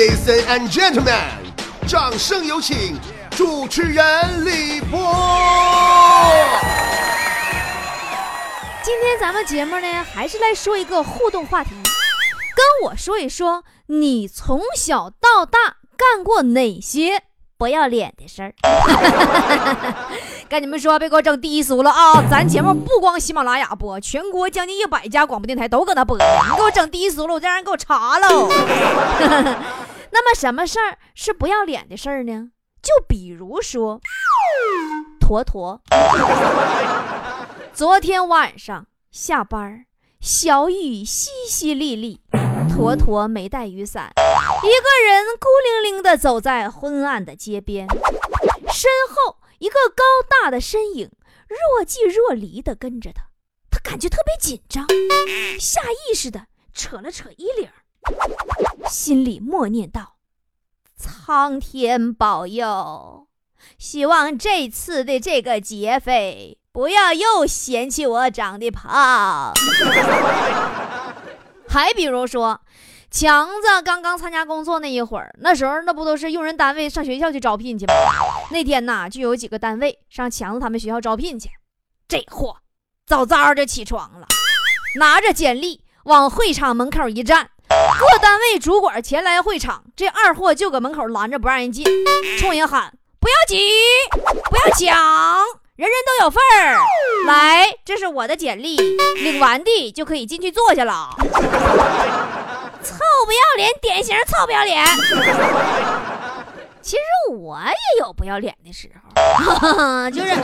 Ladies and gentlemen，掌声有请主持人李波。今天咱们节目呢，还是来说一个互动话题，跟我说一说你从小到大干过哪些不要脸的事儿。跟你们说，别给我整低俗了啊！咱节目不光喜马拉雅播，全国将近一百家广播电台都搁那播。你给我整低俗了，我再让人给我查喽。那么什么事儿是不要脸的事儿呢？就比如说，坨坨。昨天晚上下班，小雨淅淅沥沥，坨坨没带雨伞，一个人孤零零地走在昏暗的街边，身后一个高大的身影若即若离地跟着他，他感觉特别紧张，下意识地扯了扯衣领，心里默念道：“苍天保佑，希望这次的这个劫匪。”不要又嫌弃我长得胖。还比如说，强子刚刚参加工作那一会儿，那时候那不都是用人单位上学校去招聘去吗？那天呐，就有几个单位上强子他们学校招聘去。这货早早就起床了，拿着简历往会场门口一站，各单位主管前来会场，这二货就搁门口拦着不让人进，冲人喊：“不要挤，不要抢。”人人都有份儿，来，这是我的简历，领完的就可以进去坐下了。臭不要脸，典型臭不要脸。其实我也有不要脸的时候，就是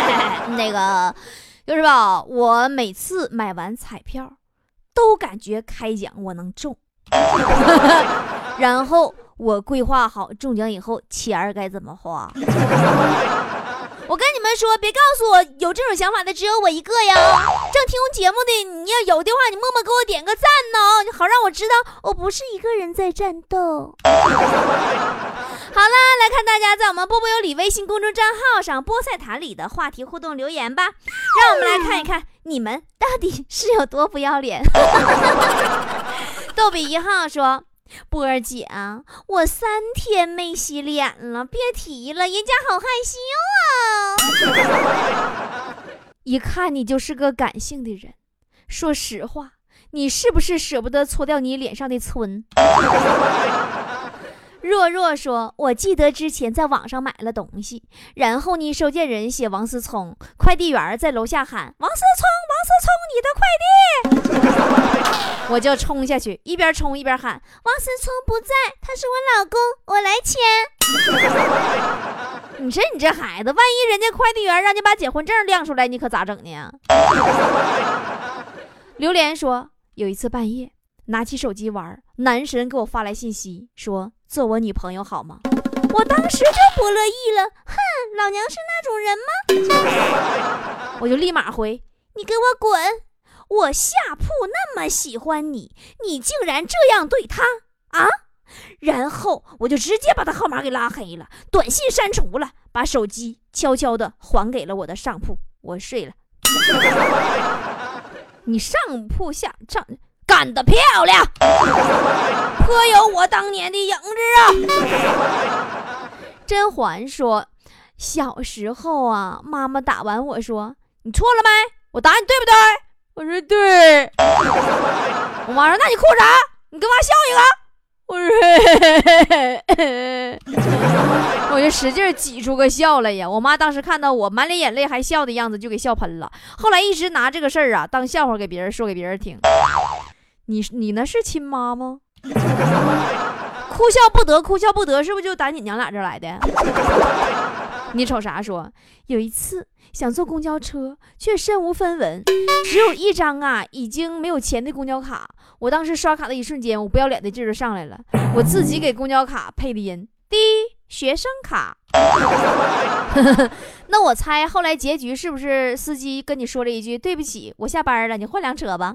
那个，就是吧，我每次买完彩票，都感觉开奖我能中，然后我规划好中奖以后钱儿该怎么花。我跟你们说，别告诉我有这种想法的只有我一个呀！正听节目的，你要有的话，你默默给我点个赞呢，好让我知道我不是一个人在战斗。好了，来看大家在我们波波有理微信公众账号上菠菜坛里的话题互动留言吧，让我们来看一看你们到底是有多不要脸。逗比一号说。波儿姐，我三天没洗脸了，别提了，人家好害羞啊！一看你就是个感性的人，说实话，你是不是舍不得搓掉你脸上的皴？若若说：“我记得之前在网上买了东西，然后呢，收件人写王思聪，快递员在楼下喊王思聪，王思聪，你的快递。”我就冲下去，一边冲一边喊：“王思聪不在，他是我老公，我来签。”你说你这孩子，万一人家快递员让你把结婚证亮出来，你可咋整呢？榴莲说：“有一次半夜。”拿起手机玩，男神给我发来信息说：“做我女朋友好吗？”我当时就不乐意了，哼，老娘是那种人吗？我就立马回：“你给我滚！我下铺那么喜欢你，你竟然这样对他啊！”然后我就直接把他号码给拉黑了，短信删除了，把手机悄悄的还给了我的上铺。我睡了。你上铺下上。干得漂亮，颇有我当年的影子啊！甄嬛说：“小时候啊，妈妈打完我说，你错了没？我打你对不对？我说对。我妈说，那你哭啥？你跟妈笑一个。”我说，我就使劲挤出个笑来呀！我妈当时看到我满脸眼泪还笑的样子，就给笑喷了。后来一直拿这个事儿啊当笑话给别人说给别人听。你你那是亲妈吗？哭笑不得，哭笑不得，是不是就打你娘俩这来的？你瞅啥说？有一次想坐公交车，却身无分文，只有一张啊已经没有钱的公交卡。我当时刷卡的一瞬间，我不要脸的劲儿就上来了，我自己给公交卡配的音，滴学生卡。那我猜后来结局是不是司机跟你说了一句对不起，我下班了，你换辆车吧。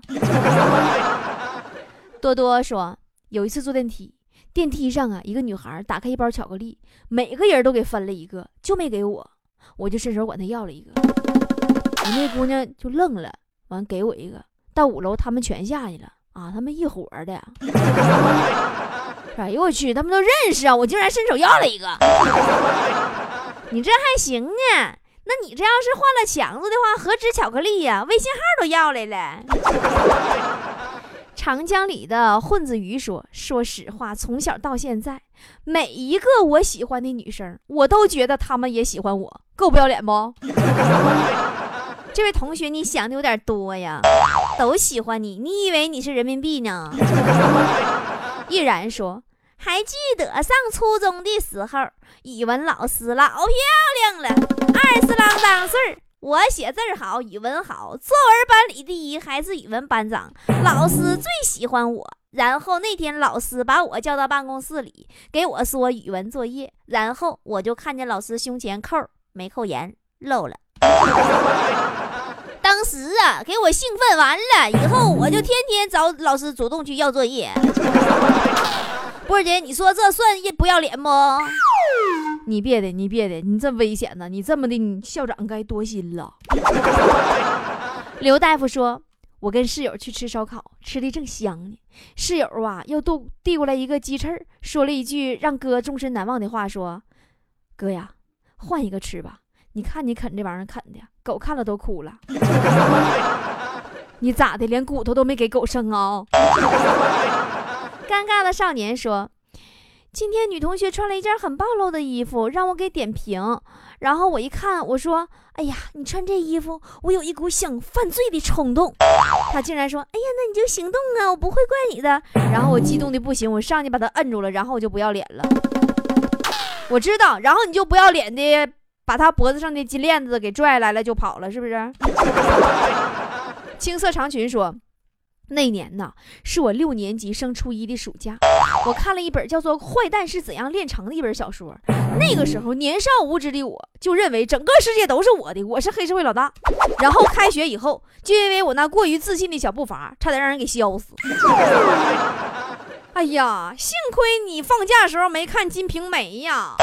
多多说，有一次坐电梯，电梯上啊，一个女孩打开一包巧克力，每个人都给分了一个，就没给我，我就伸手管她要了一个，我那姑娘就愣了，完给我一个。到五楼，他们全下去了啊，他们一伙的。哎呦我去，他们都认识啊！我竟然伸手要了一个，你这还行呢？那你这要是换了强子的话，何止巧克力呀，微信号都要来了。长江里的混子鱼说：“说实话，从小到现在，每一个我喜欢的女生，我都觉得她们也喜欢我，够不要脸不？” 这位同学，你想的有点多呀，都喜欢你，你以为你是人民币呢？毅然说：“还记得上初中的时候，语文老师老漂亮了，二十郎当岁儿。我写字好，语文好，作文班里第一，还是语文班长。老师最喜欢我。然后那天老师把我叫到办公室里，给我说语文作业。然后我就看见老师胸前扣没扣严，漏了。当时啊，给我兴奋完了，以后我就天天找老师主动去要作业。波姐，你说这算不要脸不？你别的，你别的，你这危险呢！你这么的，你校长该多心了。刘大夫说：“我跟室友去吃烧烤，吃的正香呢。室友啊，又递递过来一个鸡翅，说了一句让哥终身难忘的话：说，哥呀，换一个吃吧。你看你啃这玩意儿啃的，狗看了都哭了。你咋的，连骨头都没给狗生啊？” 尴尬的少年说。今天女同学穿了一件很暴露的衣服，让我给点评。然后我一看，我说：“哎呀，你穿这衣服，我有一股想犯罪的冲动。”她竟然说：“哎呀，那你就行动啊，我不会怪你的。”然后我激动的不行，我上去把她摁住了，然后我就不要脸了。我知道，然后你就不要脸的把她脖子上的金链子给拽来了，就跑了，是不是？青色长裙说。那年呢，是我六年级升初一的暑假，我看了一本叫做《坏蛋是怎样炼成的》一本小说。那个时候年少无知的我，就认为整个世界都是我的，我是黑社会老大。然后开学以后，就因为我那过于自信的小步伐，差点让人给削死。哎呀，幸亏你放假时候没看《金瓶梅》呀，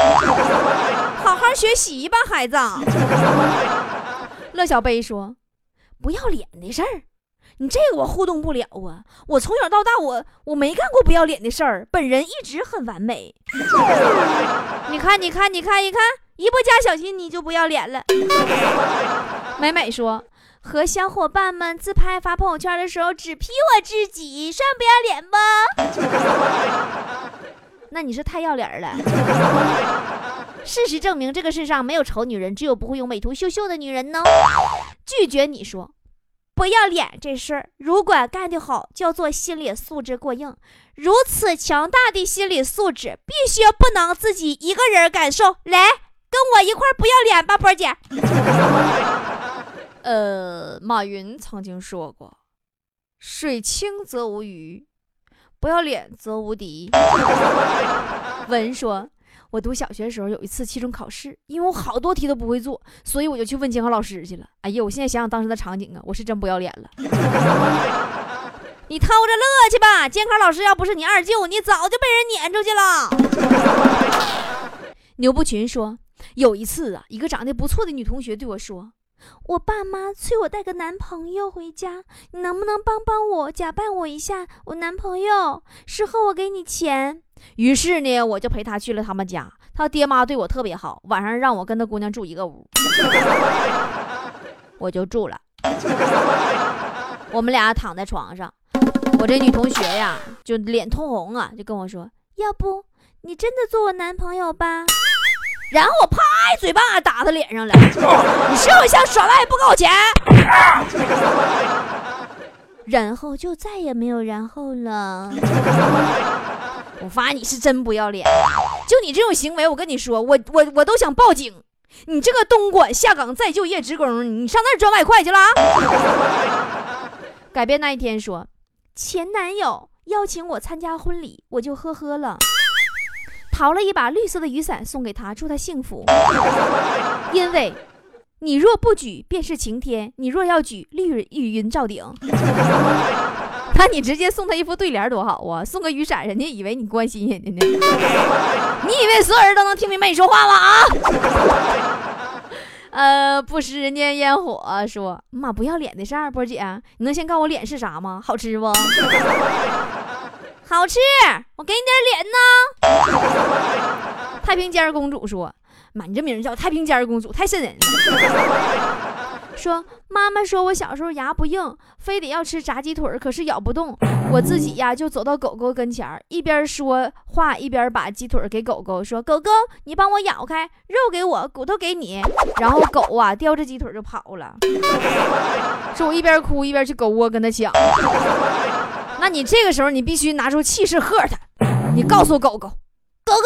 好好学习吧，孩子。乐小贝说：“不要脸的事儿。”你这个我互动不了啊！我从小到大，我我没干过不要脸的事儿，本人一直很完美。你看，你看，你看，一看，一不加小心你就不要脸了。美美说，和小伙伴们自拍发朋友圈的时候只 P 我自己，算不要脸不？那你是太要脸了。事实证明，这个世上没有丑女人，只有不会用美图秀秀的女人呢。拒绝你说。不要脸这事儿，如果干得好，叫做心理素质过硬。如此强大的心理素质，必须不能自己一个人感受。来，跟我一块不要脸吧，波姐。呃，马云曾经说过：“水清则无鱼，不要脸则无敌。” 文说。我读小学的时候，有一次期中考试，因为我好多题都不会做，所以我就去问监考老师去了。哎呀，我现在想想当时的场景啊，我是真不要脸了。你偷着乐去吧，监考老师要不是你二舅，你早就被人撵出去了。牛不群说，有一次啊，一个长得不错的女同学对我说：“我爸妈催我带个男朋友回家，你能不能帮帮我，假扮我一下我男朋友，事后我给你钱。”于是呢，我就陪他去了他们家。他爹妈对我特别好，晚上让我跟他姑娘住一个屋，我就住了。我们俩躺在床上，我这女同学呀，就脸通红啊，就跟我说：“要不你真的做我男朋友吧？”然后我啪一嘴巴打他脸上了。你是不是想耍赖不给我钱？然后就再也没有然后了。我发现你是真不要脸，就你这种行为，我跟你说，我我我都想报警。你这个东莞下岗再就业职工，你上那儿赚外快去了？改变那一天说，前男友邀请我参加婚礼，我就呵呵了，淘了一把绿色的雨伞送给他，祝他幸福。因为，你若不举，便是晴天；你若要举，绿雨云罩顶。那你直接送他一副对联多好啊！送个雨伞，人家以为你关心人家呢。你以为所有人都能听明白你说话吗？啊？呃，不食人间烟火，说妈不要脸的事儿，波姐，你能先告诉我脸是啥吗？好吃不？好吃，我给你点脸呢。太平间公主说：“妈，你这名叫太平间公主，太瘆人了。”说妈妈说我小时候牙不硬，非得要吃炸鸡腿，可是咬不动。我自己呀就走到狗狗跟前儿，一边说话一边把鸡腿给狗狗，说：“狗狗，你帮我咬开，肉给我，骨头给你。”然后狗啊叼着鸡腿就跑了。说我一边哭一边去狗窝跟他抢。那你这个时候你必须拿出气势喝他，你告诉狗狗，狗狗，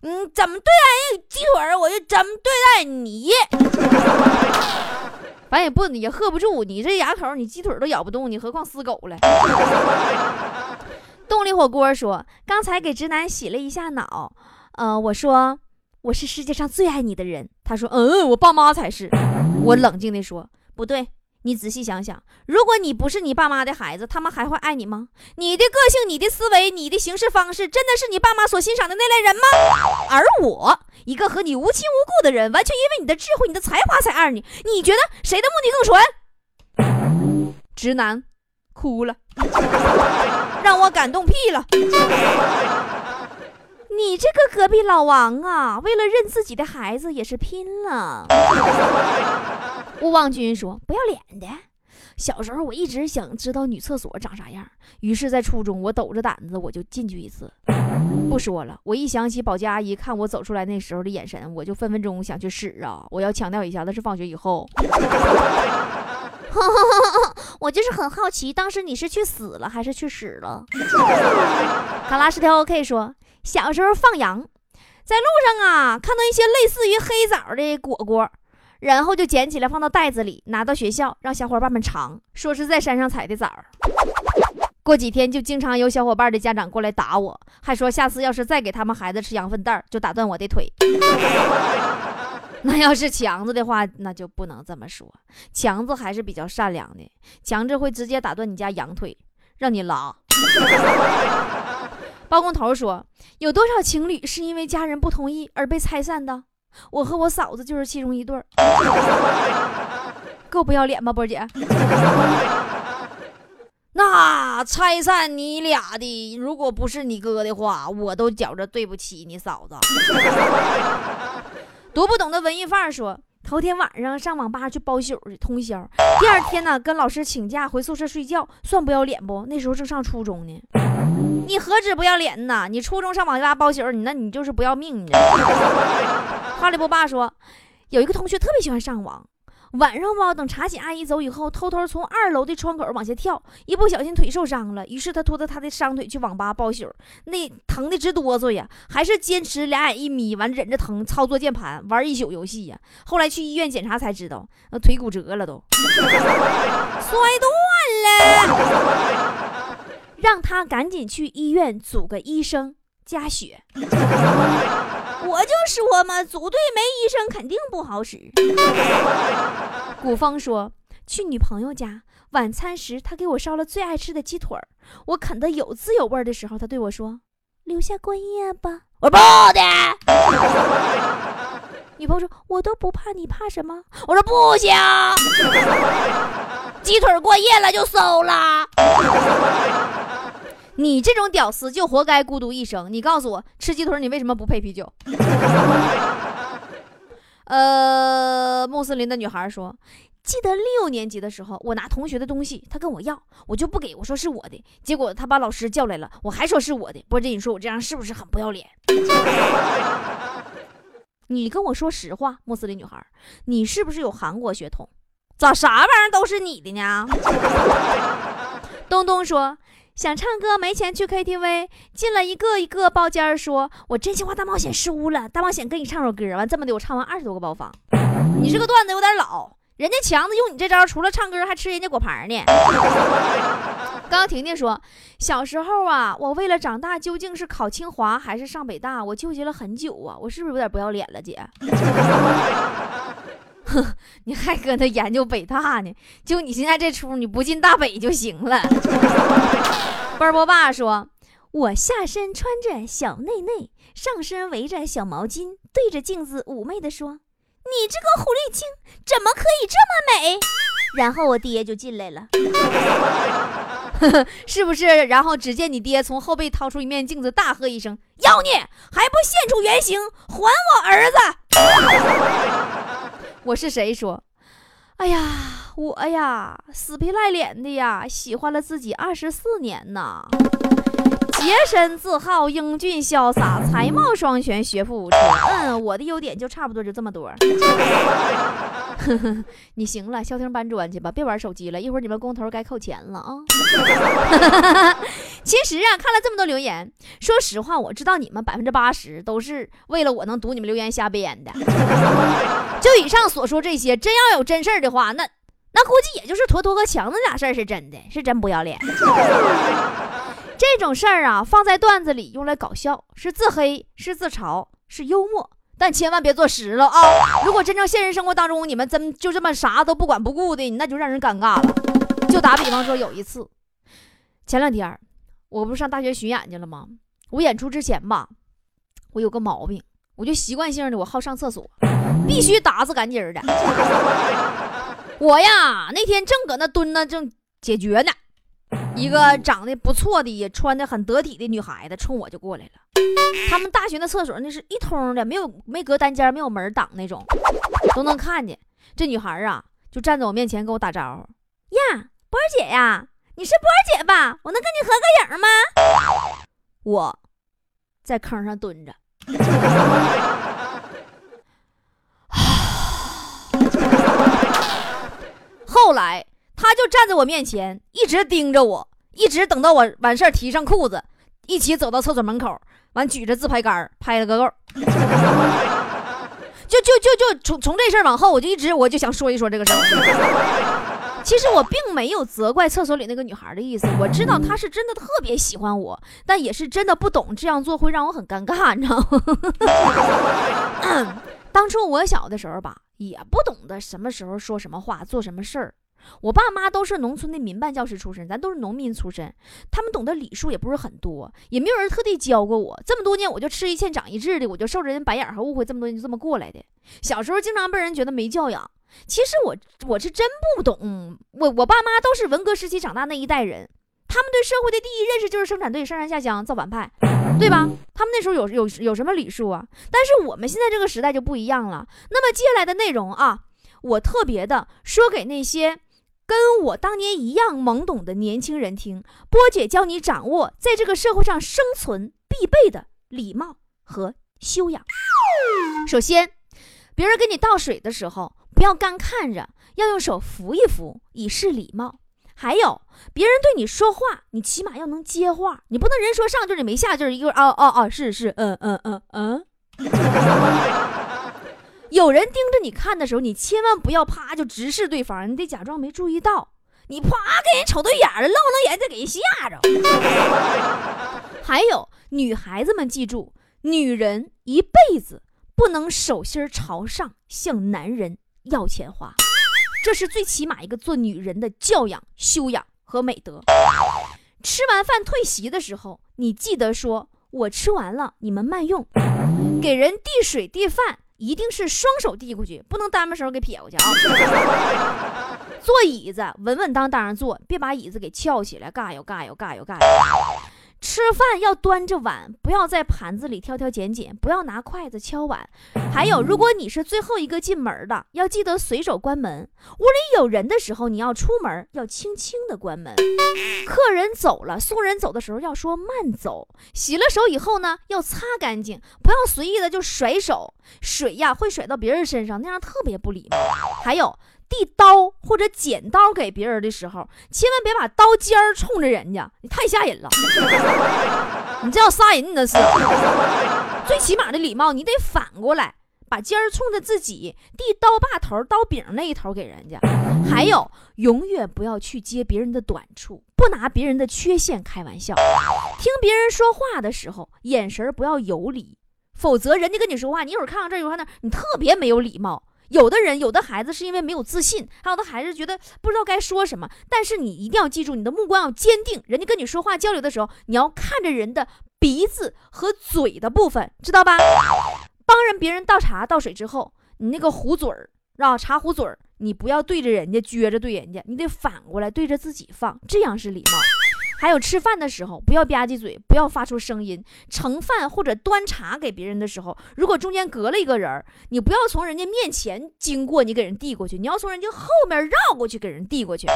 你怎么对待鸡腿，我就怎么对待你。反正也不也喝不住，你这牙口，你鸡腿都咬不动，你何况死狗了？动力火锅说，刚才给直男洗了一下脑，呃，我说我是世界上最爱你的人，他说，嗯，我爸妈才是。我冷静地说，不对。你仔细想想，如果你不是你爸妈的孩子，他们还会爱你吗？你的个性、你的思维、你的行事方式，真的是你爸妈所欣赏的那类人吗？而我，一个和你无亲无故的人，完全因为你的智慧、你的才华才爱你。你觉得谁的目的更纯？直男，哭了，让我感动屁了。你这个隔壁老王啊，为了认自己的孩子也是拼了。勿忘君说：“不要脸的，小时候我一直想知道女厕所长啥样，于是，在初中我抖着胆子我就进去一次。不说了，我一想起保洁阿姨看我走出来那时候的眼神，我就分分钟想去屎啊！我要强调一下，那是放学以后。我就是很好奇，当时你是去死了还是去屎了？” 卡拉是条 OK 说：“小时候放羊，在路上啊，看到一些类似于黑枣的果果。”然后就捡起来放到袋子里，拿到学校让小伙伴们尝，说是在山上采的枣。过几天就经常有小伙伴的家长过来打我，还说下次要是再给他们孩子吃羊粪蛋，就打断我的腿。那要是强子的话，那就不能这么说。强子还是比较善良的，强子会直接打断你家羊腿，让你拉。包工头说，有多少情侣是因为家人不同意而被拆散的？我和我嫂子就是其中一对儿，够不要脸吧，波姐？那拆散你俩的，如果不是你哥的话，我都觉着对不起你嫂子。读不懂的文艺范儿说，头天晚上上网吧去包宿去通宵，第二天呢跟老师请假回宿舍睡觉，算不要脸不？那时候正上初中呢。你何止不要脸呐！你初中上网吧包宿，你那你就是不要命！你哈利波爸说，有一个同学特别喜欢上网，晚上吧，等查寝阿姨走以后，偷偷从二楼的窗口往下跳，一不小心腿受伤了，于是他拖着他的伤腿去网吧包宿，那疼的直哆嗦呀，还是坚持两眼一眯，完忍着疼操作键盘玩一宿游戏呀。后来去医院检查才知道，那腿骨折了都，摔断了。让他赶紧去医院组个医生加血。我就说嘛，组队没医生肯定不好使。古风说，去女朋友家晚餐时，他给我烧了最爱吃的鸡腿儿，我啃得有滋有味的时候，他对我说：“留下过夜吧。”我说不的。女朋友说：“我都不怕，你怕什么？”我说：“不行，鸡腿过夜了就馊了。”你这种屌丝就活该孤独一生。你告诉我，吃鸡腿你为什么不配啤酒？呃，穆斯林的女孩说，记得六年级的时候，我拿同学的东西，他跟我要，我就不给我说是我的，结果他把老师叫来了，我还说是我的。波姐，你说我这样是不是很不要脸？你跟我说实话，穆斯林女孩，你是不是有韩国血统？咋啥玩意儿都是你的呢？东东说。想唱歌没钱去 KTV，进了一个一个包间说：“我真心话大冒险输了，大冒险跟你唱首歌。”完这么的，我唱完二十多个包房。你这个段子有点老，人家强子用你这招，除了唱歌还吃人家果盘呢。刚婷婷说，小时候啊，我为了长大究竟是考清华还是上北大，我纠结了很久啊，我是不是有点不要脸了，姐？哼，你还搁那研究北大呢？就你现在这出，你不进大北就行了。波波爸说：“我下身穿着小内内，上身围着小毛巾，对着镜子妩媚地说：‘你这个狐狸精怎么可以这么美？’然后我爹就进来了。是不是？然后只见你爹从后背掏出一面镜子，大喝一声：“妖孽，还不现出原形，还我儿子！”我是谁说？哎呀，我呀，死皮赖脸的呀，喜欢了自己二十四年呐。洁身自好，英俊潇洒，才貌双全，学富五车。嗯，我的优点就差不多就这么多。你行了，消停搬砖去吧，别玩手机了，一会儿你们工头该扣钱了啊。其实啊，看了这么多留言，说实话，我知道你们百分之八十都是为了我能读你们留言瞎编的。就以上所说这些，真要有真事儿的话，那那估计也就是坨坨和强子俩事儿是真的，是真不要脸。这种事儿啊，放在段子里用来搞笑，是自黑，是自嘲，是幽默，但千万别做实了啊！如果真正现实生活当中你们真就这么啥都不管不顾的，那就让人尴尬了。就打比方说，有一次，前两天我不是上大学巡演去了吗？我演出之前吧，我有个毛病，我就习惯性的我好上厕所，必须打字赶紧的。我呀，那天正搁那蹲那正解决呢。一个长得不错的、也穿的很得体的女孩子冲我就过来了。他们大学的厕所那是一通的，没有没隔单间，没有门挡那种，都能看见。这女孩啊，就站在我面前跟我打招呼：“呀，波儿姐呀，你是波儿姐吧？我能跟你合个影吗？”我在坑上蹲着。后来。他就站在我面前，一直盯着我，一直等到我完事儿提上裤子，一起走到厕所门口，完举着自拍杆拍了个够。就就就就从从这事儿往后，我就一直我就想说一说这个事儿。其实我并没有责怪厕所里那个女孩的意思，我知道她是真的特别喜欢我，但也是真的不懂这样做会让我很尴尬，你知道吗？当初我小的时候吧，也不懂得什么时候说什么话，做什么事儿。我爸妈都是农村的民办教师出身，咱都是农民出身，他们懂得礼数也不是很多，也没有人特地教过我。这么多年，我就吃一堑长一智的，我就受着人白眼和误会，这么多年就这么过来的。小时候经常被人觉得没教养，其实我我是真不懂。我我爸妈都是文革时期长大那一代人，他们对社会的第一认识就是生产队上山下乡造反派，对吧？他们那时候有有有什么礼数啊？但是我们现在这个时代就不一样了。那么接下来的内容啊，我特别的说给那些。跟我当年一样懵懂的年轻人听，波姐教你掌握在这个社会上生存必备的礼貌和修养。首先，别人给你倒水的时候，不要干看着，要用手扶一扶，以示礼貌。还有，别人对你说话，你起码要能接话，你不能人说上句你没下句，一个哦哦哦，是是，嗯嗯嗯嗯。有人盯着你看的时候，你千万不要啪就直视对方，你得假装没注意到。你啪给人瞅对眼了，愣愣眼再给人吓着。还有女孩子们记住，女人一辈子不能手心朝上向男人要钱花，这是最起码一个做女人的教养、修养和美德。吃完饭退席的时候，你记得说：“我吃完了，你们慢用。”给人递水递饭。一定是双手递过去，不能单把手给撇过去啊！坐椅子稳稳当当坐，别把椅子给翘起来，嘎悠嘎悠嘎悠嘎悠。吃饭要端着碗，不要在盘子里挑挑拣拣，不要拿筷子敲碗。还有，如果你是最后一个进门的，要记得随手关门。屋里有人的时候，你要出门要轻轻的关门。客人走了，送人走的时候要说慢走。洗了手以后呢，要擦干净，不要随意的就甩手，水呀会甩到别人身上，那样特别不礼貌。还有。递刀或者剪刀给别人的时候，千万别把刀尖儿冲着人家，你太吓人了。你这要杀人，你那是。最起码的礼貌，你得反过来，把尖儿冲着自己，递刀把头、刀柄那一头给人家。还有，永远不要去揭别人的短处，不拿别人的缺陷开玩笑。听别人说话的时候，眼神不要游离，否则人家跟你说话，你一会儿看到这，一会儿看那，你特别没有礼貌。有的人，有的孩子是因为没有自信，还有的孩子觉得不知道该说什么。但是你一定要记住，你的目光要坚定。人家跟你说话交流的时候，你要看着人的鼻子和嘴的部分，知道吧？帮人别人倒茶倒水之后，你那个壶嘴儿啊，茶壶嘴儿，你不要对着人家撅着对人家，你得反过来对着自己放，这样是礼貌。还有吃饭的时候不要吧唧嘴，不要发出声音。盛饭或者端茶给别人的时候，如果中间隔了一个人，你不要从人家面前经过，你给人递过去，你要从人家后面绕过去给人递过去。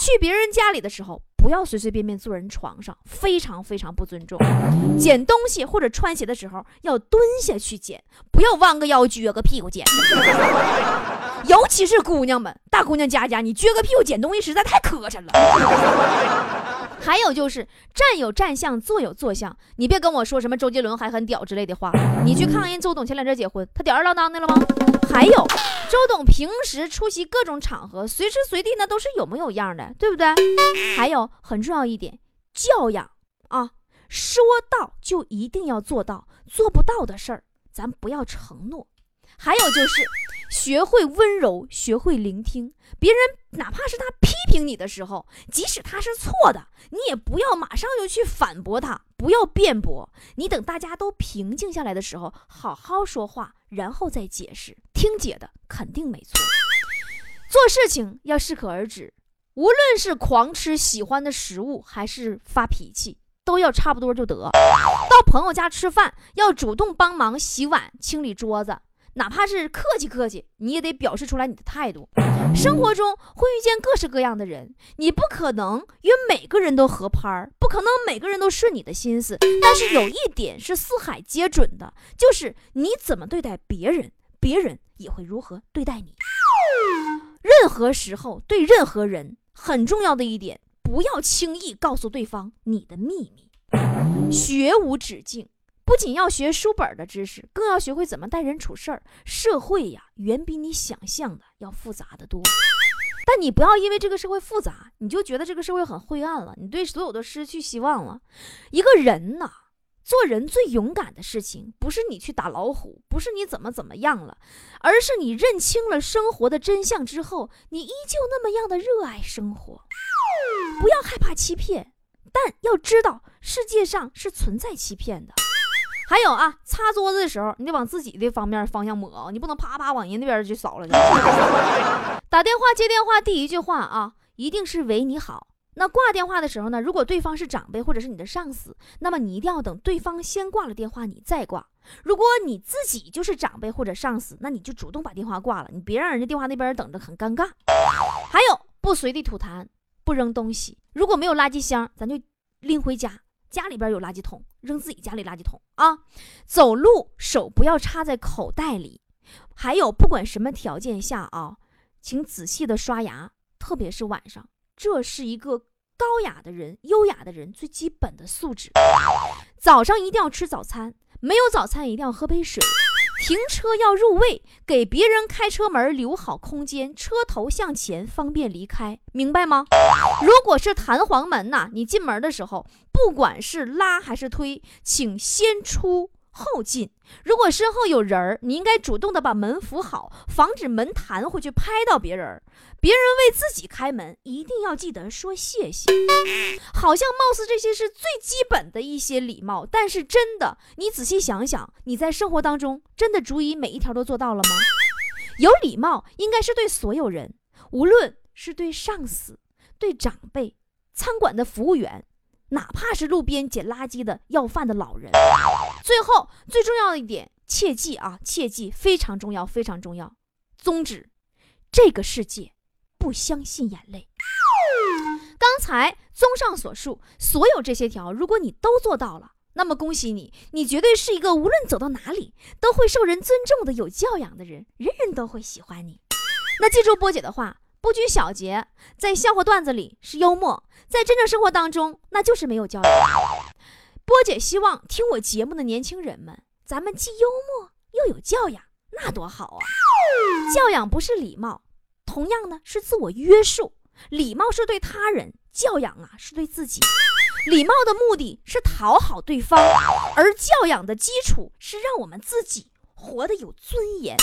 去别人家里的时候，不要随随便便坐人床上，非常非常不尊重。捡东西或者穿鞋的时候要蹲下去捡，不要弯个腰撅个屁股捡。尤其是姑娘们，大姑娘家家，你撅个屁股捡东西实在太磕碜了。还有就是站有站相，坐有坐相，你别跟我说什么周杰伦还很屌之类的话。你去看看人周董前两天结婚，他吊儿郎当的了吗？还有周董平时出席各种场合，随时随地那都是有模有样的，对不对？还有很重要一点，教养啊，说到就一定要做到，做不到的事儿咱不要承诺。还有就是。学会温柔，学会聆听别人，哪怕是他批评你的时候，即使他是错的，你也不要马上就去反驳他，不要辩驳。你等大家都平静下来的时候，好好说话，然后再解释。听姐的，肯定没错。做事情要适可而止，无论是狂吃喜欢的食物，还是发脾气，都要差不多就得。到朋友家吃饭，要主动帮忙洗碗、清理桌子。哪怕是客气客气，你也得表示出来你的态度。生活中会遇见各式各样的人，你不可能与每个人都合拍儿，不可能每个人都顺你的心思。但是有一点是四海皆准的，就是你怎么对待别人，别人也会如何对待你。任何时候对任何人很重要的一点，不要轻易告诉对方你的秘密。学无止境。不仅要学书本的知识，更要学会怎么待人处事儿。社会呀，远比你想象的要复杂的多。但你不要因为这个社会复杂，你就觉得这个社会很灰暗了，你对所有的失去希望了。一个人呐，做人最勇敢的事情，不是你去打老虎，不是你怎么怎么样了，而是你认清了生活的真相之后，你依旧那么样的热爱生活。不要害怕欺骗，但要知道世界上是存在欺骗的。还有啊，擦桌子的时候，你得往自己的方面方向抹啊，你不能啪啪往人那边去扫了。打电话接电话，第一句话啊，一定是为你好。那挂电话的时候呢，如果对方是长辈或者是你的上司，那么你一定要等对方先挂了电话，你再挂。如果你自己就是长辈或者上司，那你就主动把电话挂了，你别让人家电话那边等着很尴尬。还有，不随地吐痰，不扔东西。如果没有垃圾箱，咱就拎回家。家里边有垃圾桶，扔自己家里垃圾桶啊！走路手不要插在口袋里。还有，不管什么条件下啊，请仔细的刷牙，特别是晚上，这是一个高雅的人、优雅的人最基本的素质。早上一定要吃早餐，没有早餐一定要喝杯水。停车要入位，给别人开车门留好空间，车头向前，方便离开，明白吗？如果是弹簧门呐，你进门的时候，不管是拉还是推，请先出。后进，如果身后有人儿，你应该主动的把门扶好，防止门弹回去拍到别人。别人为自己开门，一定要记得说谢谢。好像貌似这些是最基本的一些礼貌，但是真的，你仔细想想，你在生活当中真的逐一每一条都做到了吗？有礼貌应该是对所有人，无论是对上司、对长辈、餐馆的服务员。哪怕是路边捡垃圾的要饭的老人，最后最重要的一点，切记啊，切记非常重要，非常重要。宗旨：这个世界不相信眼泪。刚才综上所述，所有这些条，如果你都做到了，那么恭喜你，你绝对是一个无论走到哪里都会受人尊重的有教养的人，人人都会喜欢你。那记住波姐的话。不拘小节，在笑话段子里是幽默，在真正生活当中那就是没有教养。波姐希望听我节目的年轻人们，咱们既幽默又有教养，那多好啊！教养不是礼貌，同样呢是自我约束。礼貌是对他人，教养啊是对自己。礼貌的目的是讨好对方，而教养的基础是让我们自己活得有尊严。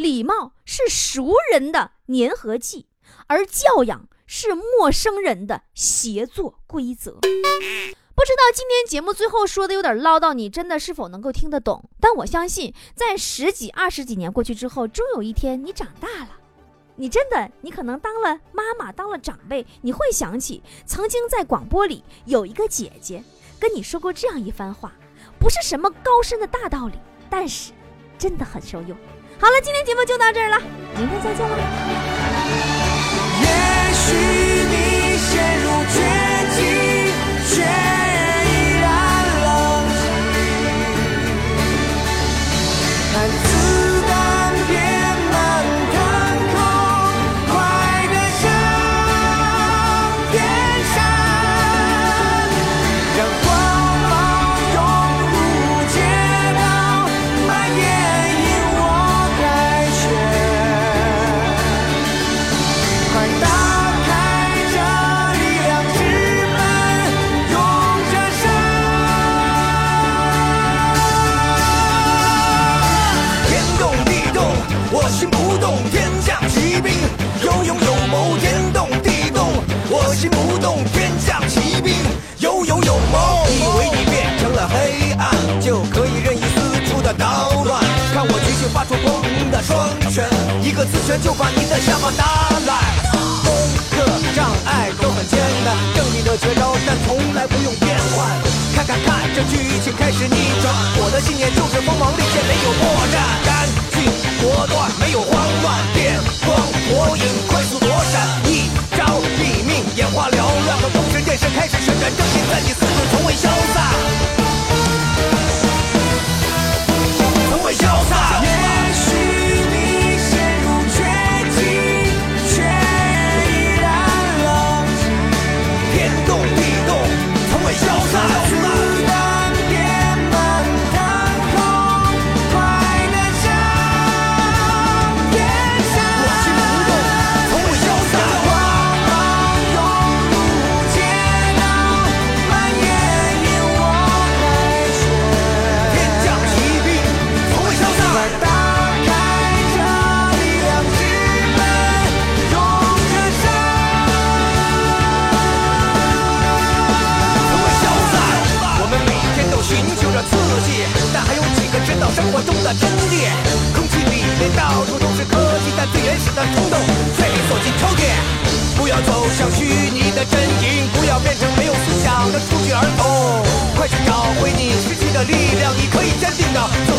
礼貌是熟人的粘合剂而教养是陌生人的协作规则。不知道今天节目最后说的有点唠叨你真的是否能够听得懂？但我相信在十几二十几年过去之后终有一天你长大了。你真的你可能当了妈妈当了长辈你会想起曾经在广播里有一个姐姐跟你说过这样一番话不是什么高深的大道理但是真的很受用。好了今天节目就到这儿了明天再见了。也许你陷入绝境却就把你的下巴打来。攻克障碍都很艰难，正义的绝招但从来不用变换。看看看，这剧情开始逆转，我的信念就是锋芒利剑，没有破绽，干净果断，没有换。走向虚拟的阵营，不要变成没有思想的数据儿童。快去找回你失去的力量，你可以坚定的。